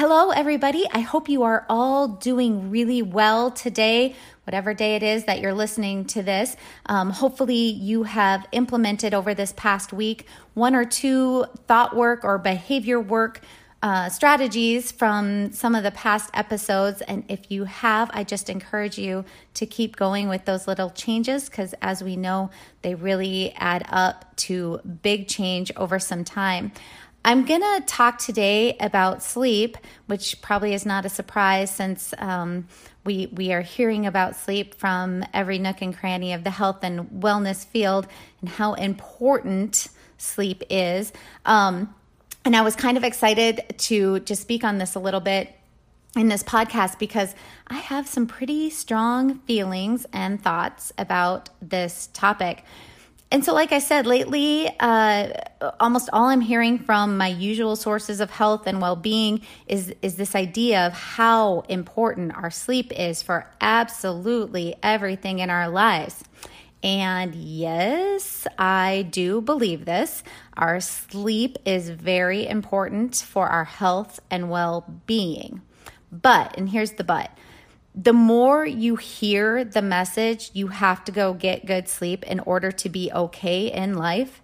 Hello, everybody. I hope you are all doing really well today, whatever day it is that you're listening to this. Um, hopefully, you have implemented over this past week one or two thought work or behavior work uh, strategies from some of the past episodes. And if you have, I just encourage you to keep going with those little changes because, as we know, they really add up to big change over some time. I'm going to talk today about sleep, which probably is not a surprise since um, we, we are hearing about sleep from every nook and cranny of the health and wellness field and how important sleep is. Um, and I was kind of excited to just speak on this a little bit in this podcast because I have some pretty strong feelings and thoughts about this topic. And so, like I said, lately, uh, almost all I'm hearing from my usual sources of health and well being is, is this idea of how important our sleep is for absolutely everything in our lives. And yes, I do believe this. Our sleep is very important for our health and well being. But, and here's the but the more you hear the message, you have to go get good sleep in order to be okay in life,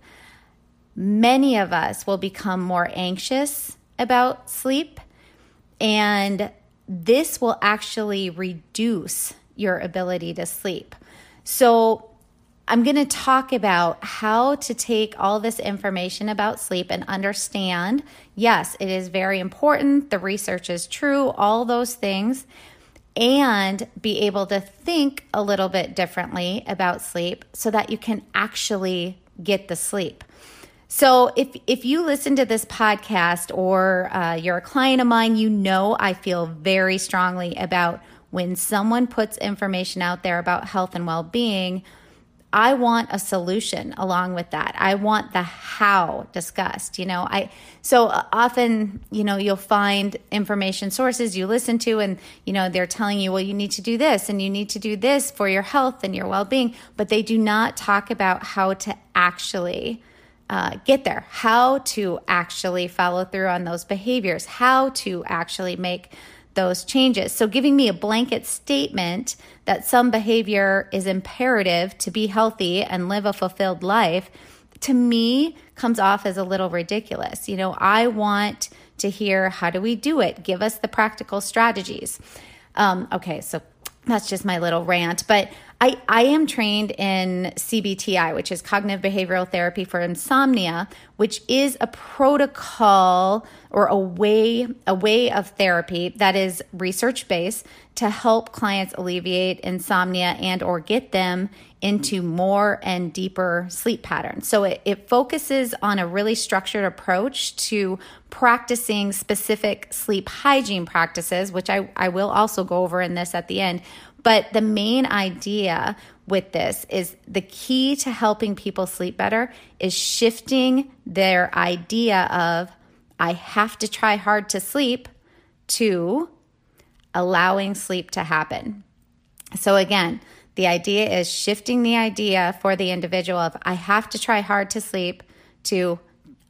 many of us will become more anxious about sleep. And this will actually reduce your ability to sleep. So, I'm going to talk about how to take all this information about sleep and understand yes, it is very important. The research is true, all those things and be able to think a little bit differently about sleep so that you can actually get the sleep. So, if if you listen to this podcast or uh, you're a client of mine, you know I feel very strongly about when someone puts information out there about health and well being I want a solution along with that. I want the how discussed, you know. I so uh, often, you know, you'll find information sources you listen to and you know, they're telling you, well, you need to do this and you need to do this for your health and your well-being, but they do not talk about how to actually uh, get there, how to actually follow through on those behaviors, how to actually make those changes. So, giving me a blanket statement that some behavior is imperative to be healthy and live a fulfilled life, to me, comes off as a little ridiculous. You know, I want to hear how do we do it? Give us the practical strategies. Um, okay, so that's just my little rant. But I, I am trained in CBTI, which is cognitive behavioral therapy for insomnia, which is a protocol or a way a way of therapy that is research based to help clients alleviate insomnia and or get them into more and deeper sleep patterns. So it, it focuses on a really structured approach to practicing specific sleep hygiene practices, which I, I will also go over in this at the end. But the main idea with this is the key to helping people sleep better is shifting their idea of, I have to try hard to sleep, to allowing sleep to happen. So, again, the idea is shifting the idea for the individual of, I have to try hard to sleep, to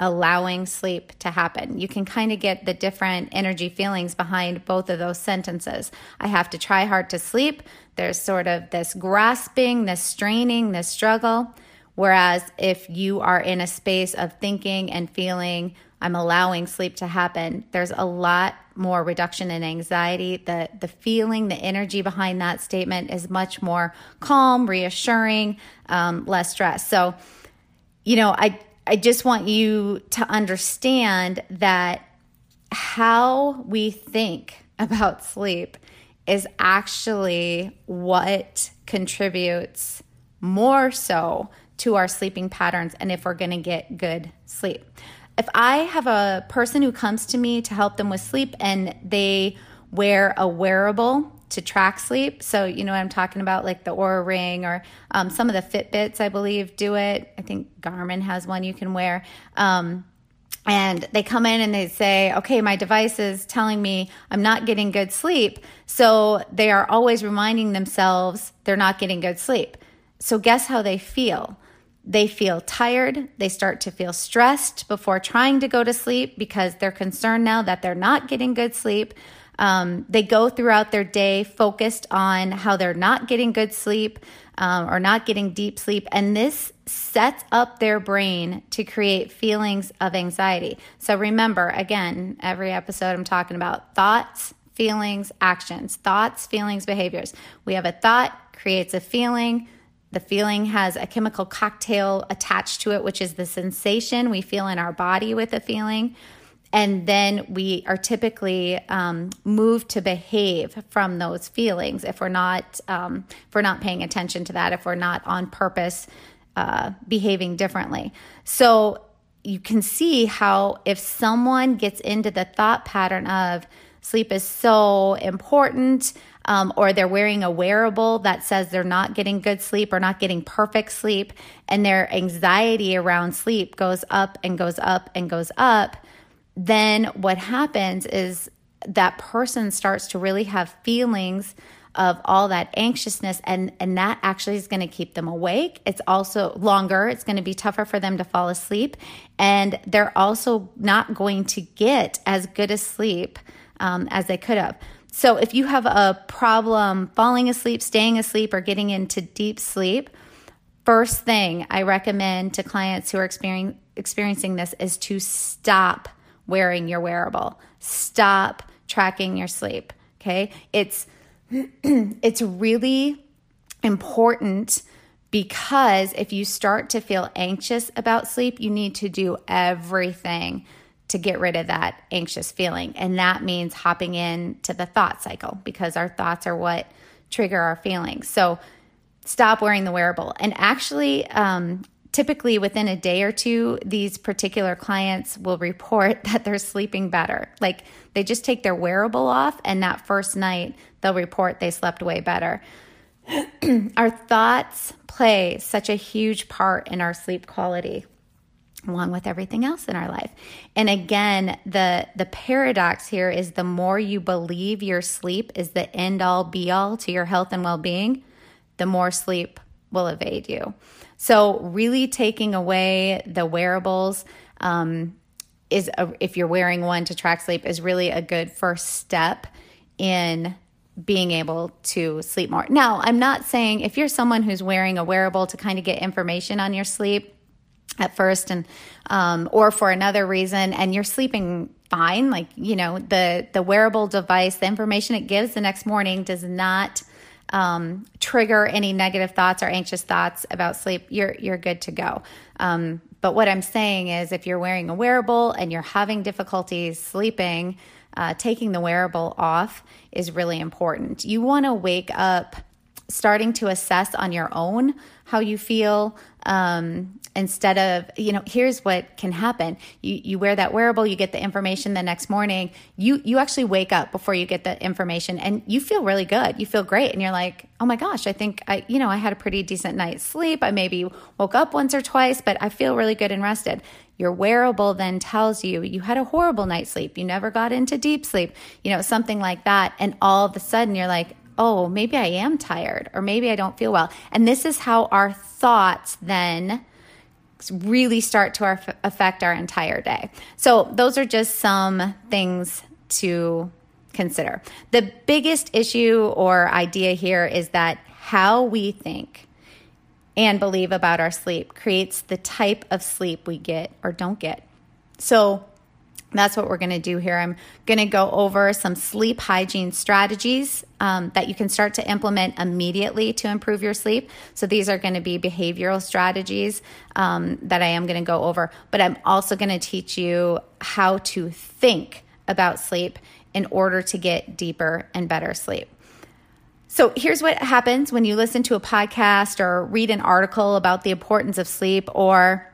allowing sleep to happen. You can kind of get the different energy feelings behind both of those sentences. I have to try hard to sleep. There's sort of this grasping, this straining, this struggle. Whereas if you are in a space of thinking and feeling, I'm allowing sleep to happen, there's a lot more reduction in anxiety. The, the feeling, the energy behind that statement is much more calm, reassuring, um, less stress. So, you know, I, I just want you to understand that how we think about sleep is actually what contributes more so to our sleeping patterns and if we're going to get good sleep. If I have a person who comes to me to help them with sleep and they wear a wearable to track sleep. So, you know what I'm talking about, like the Oura Ring or um, some of the Fitbits, I believe, do it. I think Garmin has one you can wear. Um, and they come in and they say, okay, my device is telling me I'm not getting good sleep. So they are always reminding themselves they're not getting good sleep. So, guess how they feel? They feel tired. They start to feel stressed before trying to go to sleep because they're concerned now that they're not getting good sleep. Um, they go throughout their day focused on how they're not getting good sleep um, or not getting deep sleep. And this sets up their brain to create feelings of anxiety. So remember, again, every episode I'm talking about thoughts, feelings, actions, thoughts, feelings, behaviors. We have a thought, creates a feeling. The feeling has a chemical cocktail attached to it, which is the sensation we feel in our body with a feeling. And then we are typically um, moved to behave from those feelings if we're not um, if we're not paying attention to that if we're not on purpose uh, behaving differently. So you can see how if someone gets into the thought pattern of sleep is so important um, or they're wearing a wearable that says they're not getting good sleep or not getting perfect sleep and their anxiety around sleep goes up and goes up and goes up then what happens is that person starts to really have feelings of all that anxiousness and and that actually is going to keep them awake. It's also longer. It's going to be tougher for them to fall asleep. And they're also not going to get as good a sleep um, as they could have so if you have a problem falling asleep staying asleep or getting into deep sleep first thing i recommend to clients who are experiencing this is to stop wearing your wearable. Stop tracking your sleep. Okay. It's, it's really important because if you start to feel anxious about sleep, you need to do everything to get rid of that anxious feeling. And that means hopping in to the thought cycle because our thoughts are what trigger our feelings. So stop wearing the wearable. And actually, um, typically within a day or two, these particular clients will report that they're sleeping better. Like they just take their wearable off, and that first night they'll report they slept way better. our thoughts play such a huge part in our sleep quality along with everything else in our life. And again, the the paradox here is the more you believe your sleep is the end all be all to your health and well-being, the more sleep will evade you. So, really taking away the wearables um, is, a, if you're wearing one to track sleep, is really a good first step in being able to sleep more. Now, I'm not saying if you're someone who's wearing a wearable to kind of get information on your sleep at first and um, or for another reason and you're sleeping fine like you know the the wearable device the information it gives the next morning does not um, trigger any negative thoughts or anxious thoughts about sleep, you're you're good to go. Um, but what I'm saying is, if you're wearing a wearable and you're having difficulties sleeping, uh, taking the wearable off is really important. You want to wake up starting to assess on your own how you feel um, instead of you know here's what can happen. You you wear that wearable you get the information the next morning. You you actually wake up before you get the information and you feel really good. You feel great. And you're like oh my gosh i think i you know i had a pretty decent night's sleep. I maybe woke up once or twice but i feel really good and rested. Your wearable then tells you you had a horrible night's sleep. You never got into deep sleep you know something like that. And all of a sudden you're like oh, maybe I am tired or maybe I don't feel well. And this is how our thoughts then really start to our, affect our entire day. So, those are just some things to consider. The biggest issue or idea here is that how we think and believe about our sleep creates the type of sleep we get or don't get. So, that's what we're going to do here. I'm going to go over some sleep hygiene strategies um, that you can start to implement immediately to improve your sleep. So, these are going to be behavioral strategies um, that I am going to go over, but I'm also going to teach you how to think about sleep in order to get deeper and better sleep. So, here's what happens when you listen to a podcast or read an article about the importance of sleep or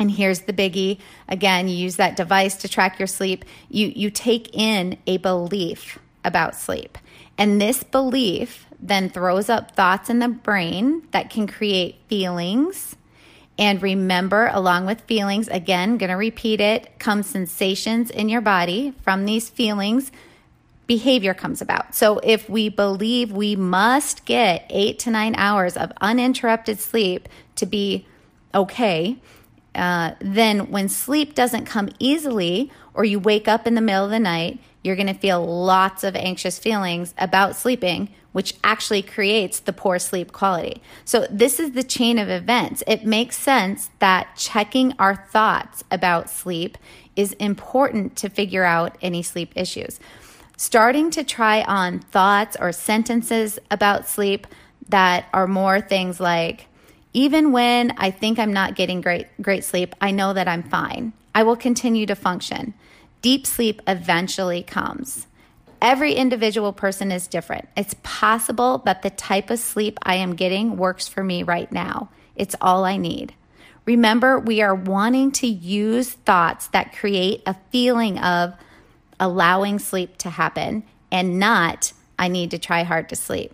And here's the biggie. Again, you use that device to track your sleep. You you take in a belief about sleep. And this belief then throws up thoughts in the brain that can create feelings. And remember, along with feelings, again, to repeat it, come sensations in your body from these feelings behavior comes about. So if we believe we must get eight to nine hours of uninterrupted sleep to be okay, uh, then when sleep doesn't come easily or you wake up in the middle of the night, you're going to feel lots of anxious feelings about sleeping, which actually creates the poor sleep quality. So, this is the chain of events. It makes sense that checking our thoughts about sleep is important to figure out any sleep issues starting to try on thoughts or sentences about sleep that are more things like, even when I think I'm not getting great, great sleep, I know that I'm fine. I will continue to function. Deep sleep eventually comes. Every individual person is different. It's possible that the type of sleep I am getting works for me right now. It's all I need. Remember, we are wanting to use thoughts that create a feeling of allowing sleep to happen and not, I need to try hard to sleep.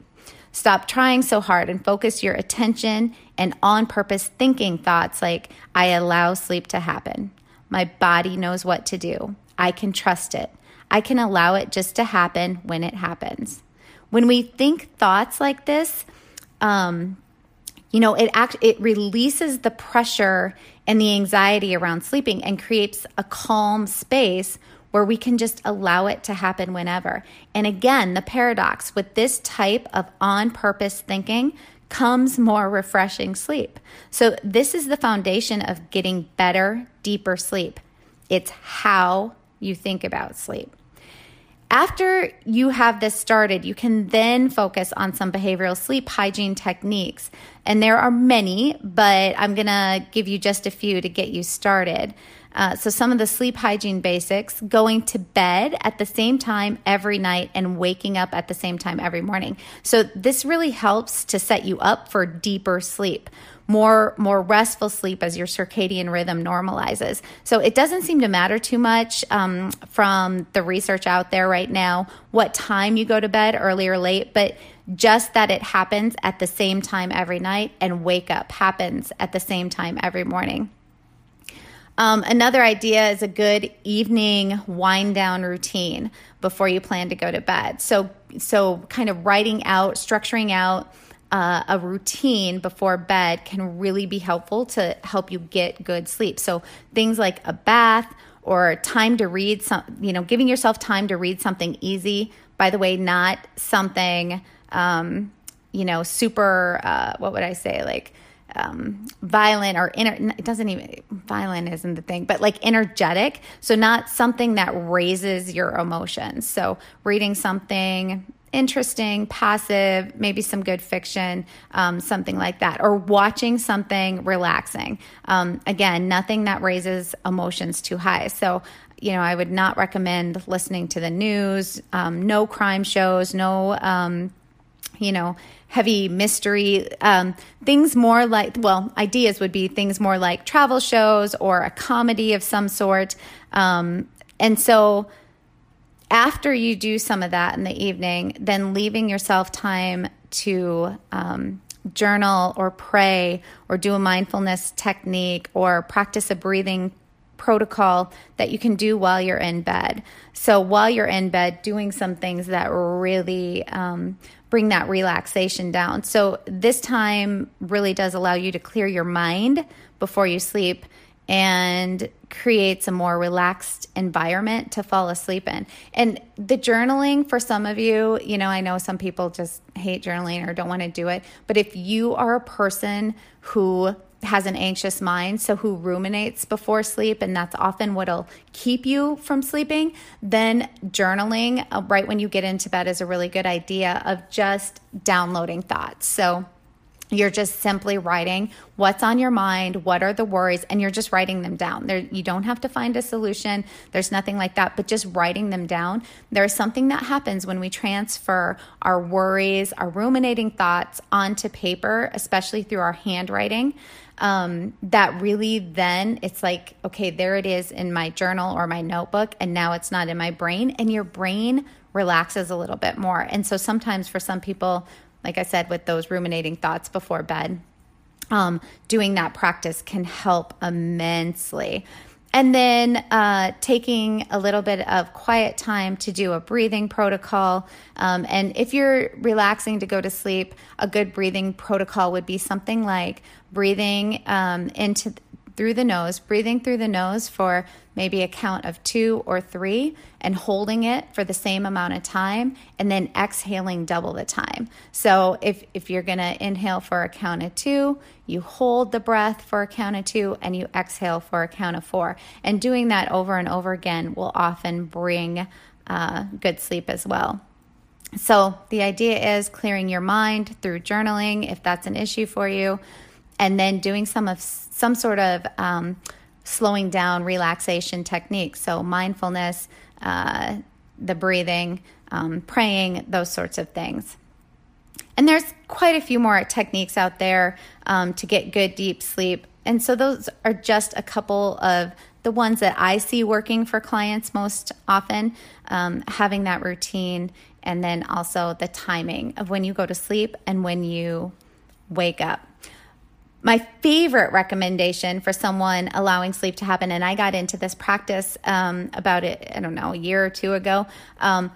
Stop trying so hard and focus your attention and on purpose thinking thoughts like, I allow sleep to happen. My body knows what to do. I can trust it. I can allow it just to happen when it happens. When we think thoughts like this, um, you know, it act it releases the pressure and the anxiety around sleeping and creates a calm space where we can just allow it to happen whenever. And again, the paradox with this type of on purpose thinking comes more refreshing sleep. So, this is the foundation of getting better, deeper sleep. It's how you think about sleep. After you have this started, you can then focus on some behavioral sleep hygiene techniques. And there are many, but I'm going to give you just a few to get you started. Uh, so, some of the sleep hygiene basics going to bed at the same time every night and waking up at the same time every morning. So, this really helps to set you up for deeper sleep. More, more restful sleep as your circadian rhythm normalizes. So it doesn't seem to matter too much um, from the research out there right now what time you go to bed, early or late, but just that it happens at the same time every night and wake up happens at the same time every morning. Um, another idea is a good evening wind down routine before you plan to go to bed. So, so kind of writing out, structuring out uh, a routine before bed can really be helpful to help you get good sleep. So, things like a bath or time to read some, you know, giving yourself time to read something easy. By the way, not something, um, you know, super, uh, what would I say, like um, violent or inner, it doesn't even, violent isn't the thing, but like energetic. So, not something that raises your emotions. So, reading something interesting, passive, maybe some good fiction, um, something like that, or watching something relaxing. Um, again, nothing that raises emotions too high. So, you know, I would not recommend listening to the news, um, no crime shows, no, um, you know, heavy mystery, um, things more like, well, ideas would be things more like travel shows or a comedy of some sort. Um, and so, after you do some of that in the evening, then leaving yourself time to um, journal or pray or do a mindfulness technique or practice a breathing protocol that you can do while you're in bed. So, while you're in bed, doing some things that really um, bring that relaxation down. So, this time really does allow you to clear your mind before you sleep and creates a more relaxed environment to fall asleep in. And the journaling for some of you, you know, I know some people just hate journaling or don't want to do it, but if you are a person who has an anxious mind, so who ruminates before sleep, and that's often what'll keep you from sleeping, then journaling uh, right when you get into bed is a really good idea of just downloading thoughts. So you're just simply writing what's on your mind, what are the worries, and you're just writing them down. There, you don't have to find a solution. There's nothing like that, but just writing them down. There's something that happens when we transfer our worries, our ruminating thoughts onto paper, especially through our handwriting. um, that really then it's like, okay, there it is in my journal or my notebook, and now it's not in my brain, and your brain relaxes a little bit more. And so sometimes for some people, like I said, with those ruminating thoughts before bed, um, doing that practice can help immensely. And then uh, taking a little bit of quiet time to do a breathing protocol. Um, and if you're relaxing to go to sleep, a good breathing protocol would be something like breathing um, into through the nose, breathing through the nose for maybe a count of two or three, and holding it for the same amount of time, and then exhaling double the time. So if, if you're gonna inhale for a count of two, you hold the breath for a count of two, and you exhale for a count of four. And doing that over and over again will often bring uh, good sleep as well. So the idea is clearing your mind through journaling if that's an issue for you and then doing some of some sort of um, slowing down relaxation techniques. So mindfulness, uh, the breathing, um, praying, those sorts of things. And there's quite a few more techniques out there um, to get good deep sleep. And so those are just a couple of the ones that I see working for clients most often, um, having that routine, and then also the timing of when you go to sleep and when you wake up my favorite recommendation for someone allowing sleep to happen, and I got into this practice um, about it, I don't know, a year or two ago. Um,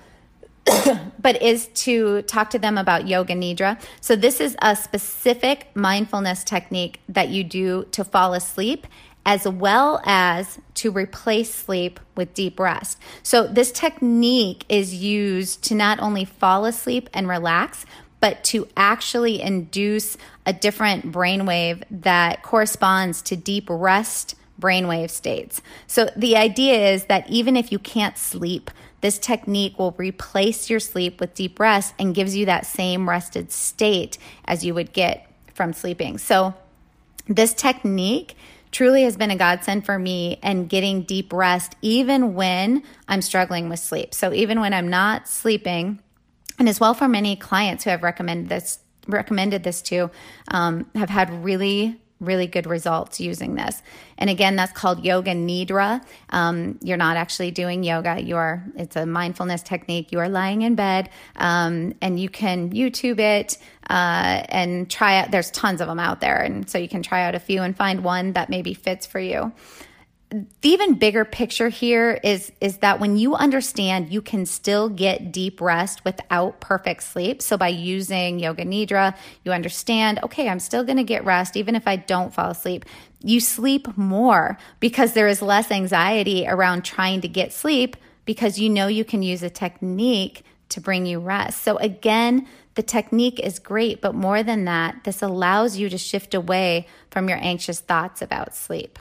but is to talk to them about yoga nidra. So, this is a specific mindfulness technique that you do to fall asleep as well as to replace sleep with deep rest. So, this technique is used to not only fall asleep and relax, but to actually induce a different brainwave that corresponds to deep rest brainwave states. So the idea is that even if you can't sleep, this technique will replace your sleep with deep rest and gives you that same rested state as you would get from sleeping. So this technique truly has been a godsend for me and getting deep rest even when I'm struggling with sleep. So even when I'm not sleeping, and as well for many clients who have recommended this recommended this to um, have had really really good results using this. And again that's called yoga nidra. Um, you're not actually doing yoga. You are it's a mindfulness technique. You are lying in bed um, and you can youtube it uh, and try out there's tons of them out there. And so you can try out a few and find one that maybe fits for you the even bigger picture here is is that when you understand you can still get deep rest without perfect sleep so by using yoga nidra you understand okay i'm still going to get rest even if i don't fall asleep. You sleep more because there is less anxiety around trying to get sleep because you know you can use a technique to bring you rest. So again the technique is great but more than that this allows you to shift away from your anxious thoughts about sleep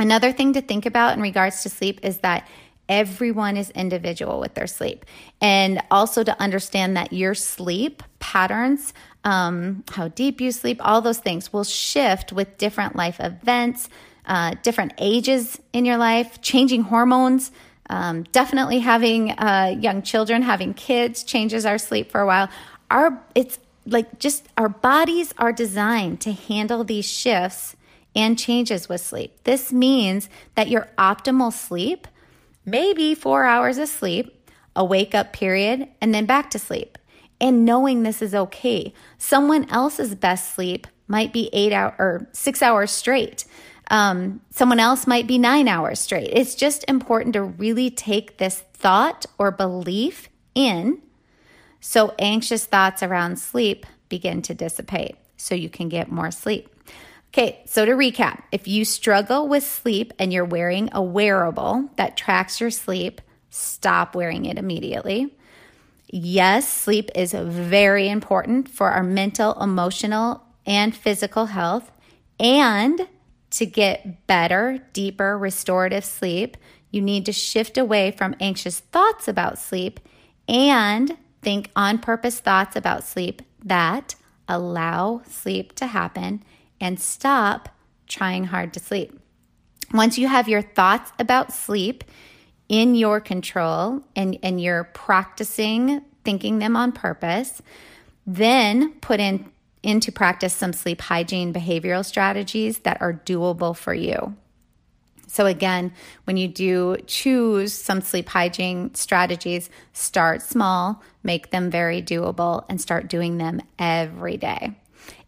Another thing to think about in regards to sleep is that everyone is individual with their sleep. And also to understand that your sleep patterns, um, how deep you sleep, all those things will shift with different life events, uh, different ages in your life, changing hormones. Um, definitely having uh, young children, having kids changes our sleep for a while. Our it's like just our bodies are designed to handle these shifts and changes with sleep. This means that your optimal sleep may be four hours of sleep, a wake up period, and then back to sleep. And knowing this is okay. Someone else's best sleep might be eight hour or six hours straight. Um, someone else might be nine hours straight. It's just important to really take this thought or belief in so anxious thoughts around sleep begin to dissipate so you can get more sleep. Okay, so to recap, if you struggle with sleep and you're wearing a wearable that tracks your sleep, stop wearing it immediately. Yes, sleep is very important for our mental, emotional, and physical health. And to get better, deeper, restorative sleep, you need to shift away from anxious thoughts about sleep and think on purpose thoughts about sleep that allow sleep to happen and stop trying hard to sleep. Once you have your thoughts about sleep in your control and, and you're practicing thinking them on purpose, then put in into practice some sleep hygiene behavioral strategies that are doable for you. So, again, when you do choose some sleep hygiene strategies, start small, make them very doable, and start doing them every day.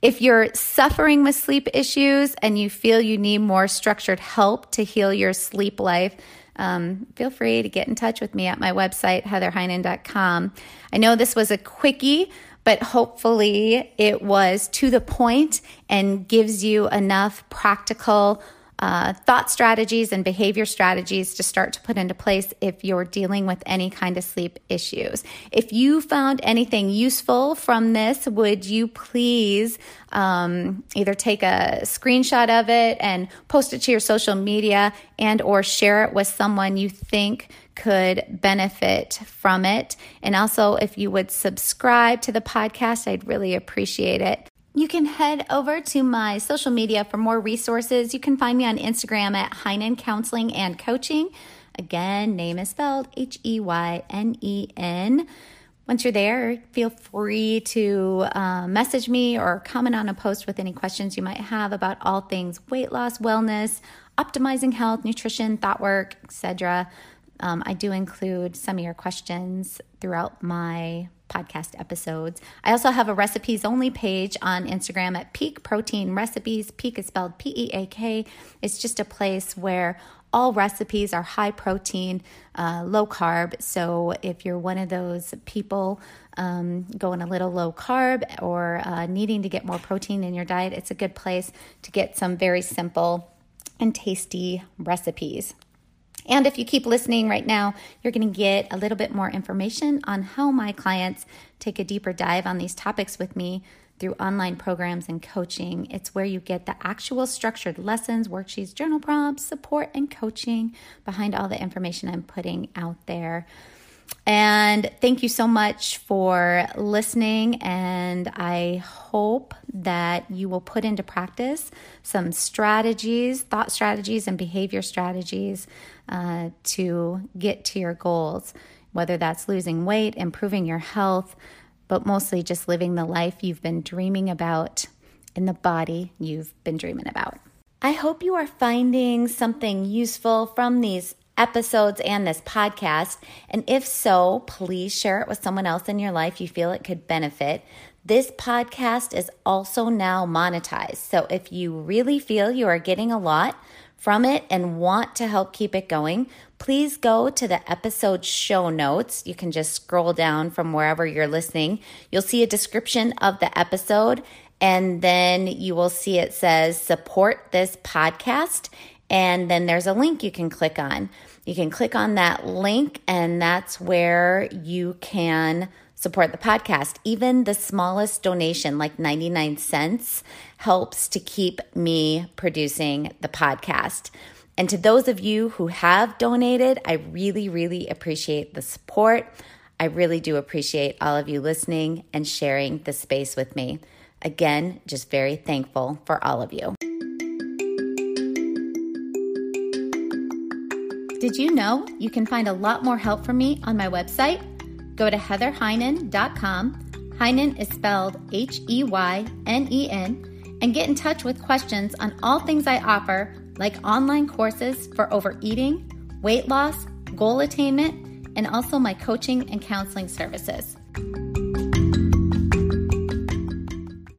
If you're suffering with sleep issues and you feel you need more structured help to heal your sleep life, um, feel free to get in touch with me at my website, heatherheynen.com. I know this was a quickie, but hopefully it was to the point and gives you enough practical uh, thought strategies and behavior strategies to start to put into place if you're dealing with any kind of sleep issues. If you found anything useful from this, would you please um, either take a screenshot of it and post it to your social media and or share it with someone you think could benefit from it. And also, if you would subscribe to the podcast, I'd really appreciate it. You can head over to my social media for more resources. You can find me on Instagram at Heynen Counseling and Coaching. Again, name is spelled H E Y N E N. Once you're there, feel free to uh, message me or comment on a post with any questions you might have about all things weight loss, wellness, optimizing health, nutrition, thought work, etc. Um, I do include some of your questions throughout my podcast episodes. I also have a recipes only page on Instagram at Peak Protein Recipes. Peak is spelled P E A K. It's just a place where all recipes are high protein, uh, low carb. So if you're one of those people um, going a little low carb or uh, needing to get more protein in your diet, it's a good place to get some very simple and tasty recipes. And if you keep listening right now, you're going to get a little bit more information on how my clients take a deeper dive on these topics with me through online programs and coaching. It's where you get the actual structured lessons, worksheets, journal prompts, support, and coaching behind all the information I'm putting out there. And thank you so much for listening. And I hope that you will put into practice some strategies, thought strategies, and behavior strategies uh, to get to your goals, whether that's losing weight, improving your health, but mostly just living the life you've been dreaming about in the body you've been dreaming about. I hope you are finding something useful from these episodes and this podcast. And if so, please share it with someone else in your life you feel it could benefit. This podcast is also now monetized. So if you really feel you are getting a lot from it and want to help keep it going, please go to the episode show notes. You can just scroll down from wherever you're listening. You'll see a description of the episode, and then you will see it says support this podcast. And then there's a link you can click on. You can click on that link, and that's where you can support the podcast. Even the smallest donation, like 99 cents, helps to keep me producing the podcast. And to those of you who have donated, I really, really appreciate the support. I really do appreciate all of you listening and sharing the space with me. Again, just very thankful for all of you. Did you know you can find a lot more help from me on my website? Go to heatherheynen.com. Heynen is spelled H E Y N E N and get in touch with questions on all things I offer, like online courses for overeating, weight loss, goal attainment, and also my coaching and counseling services.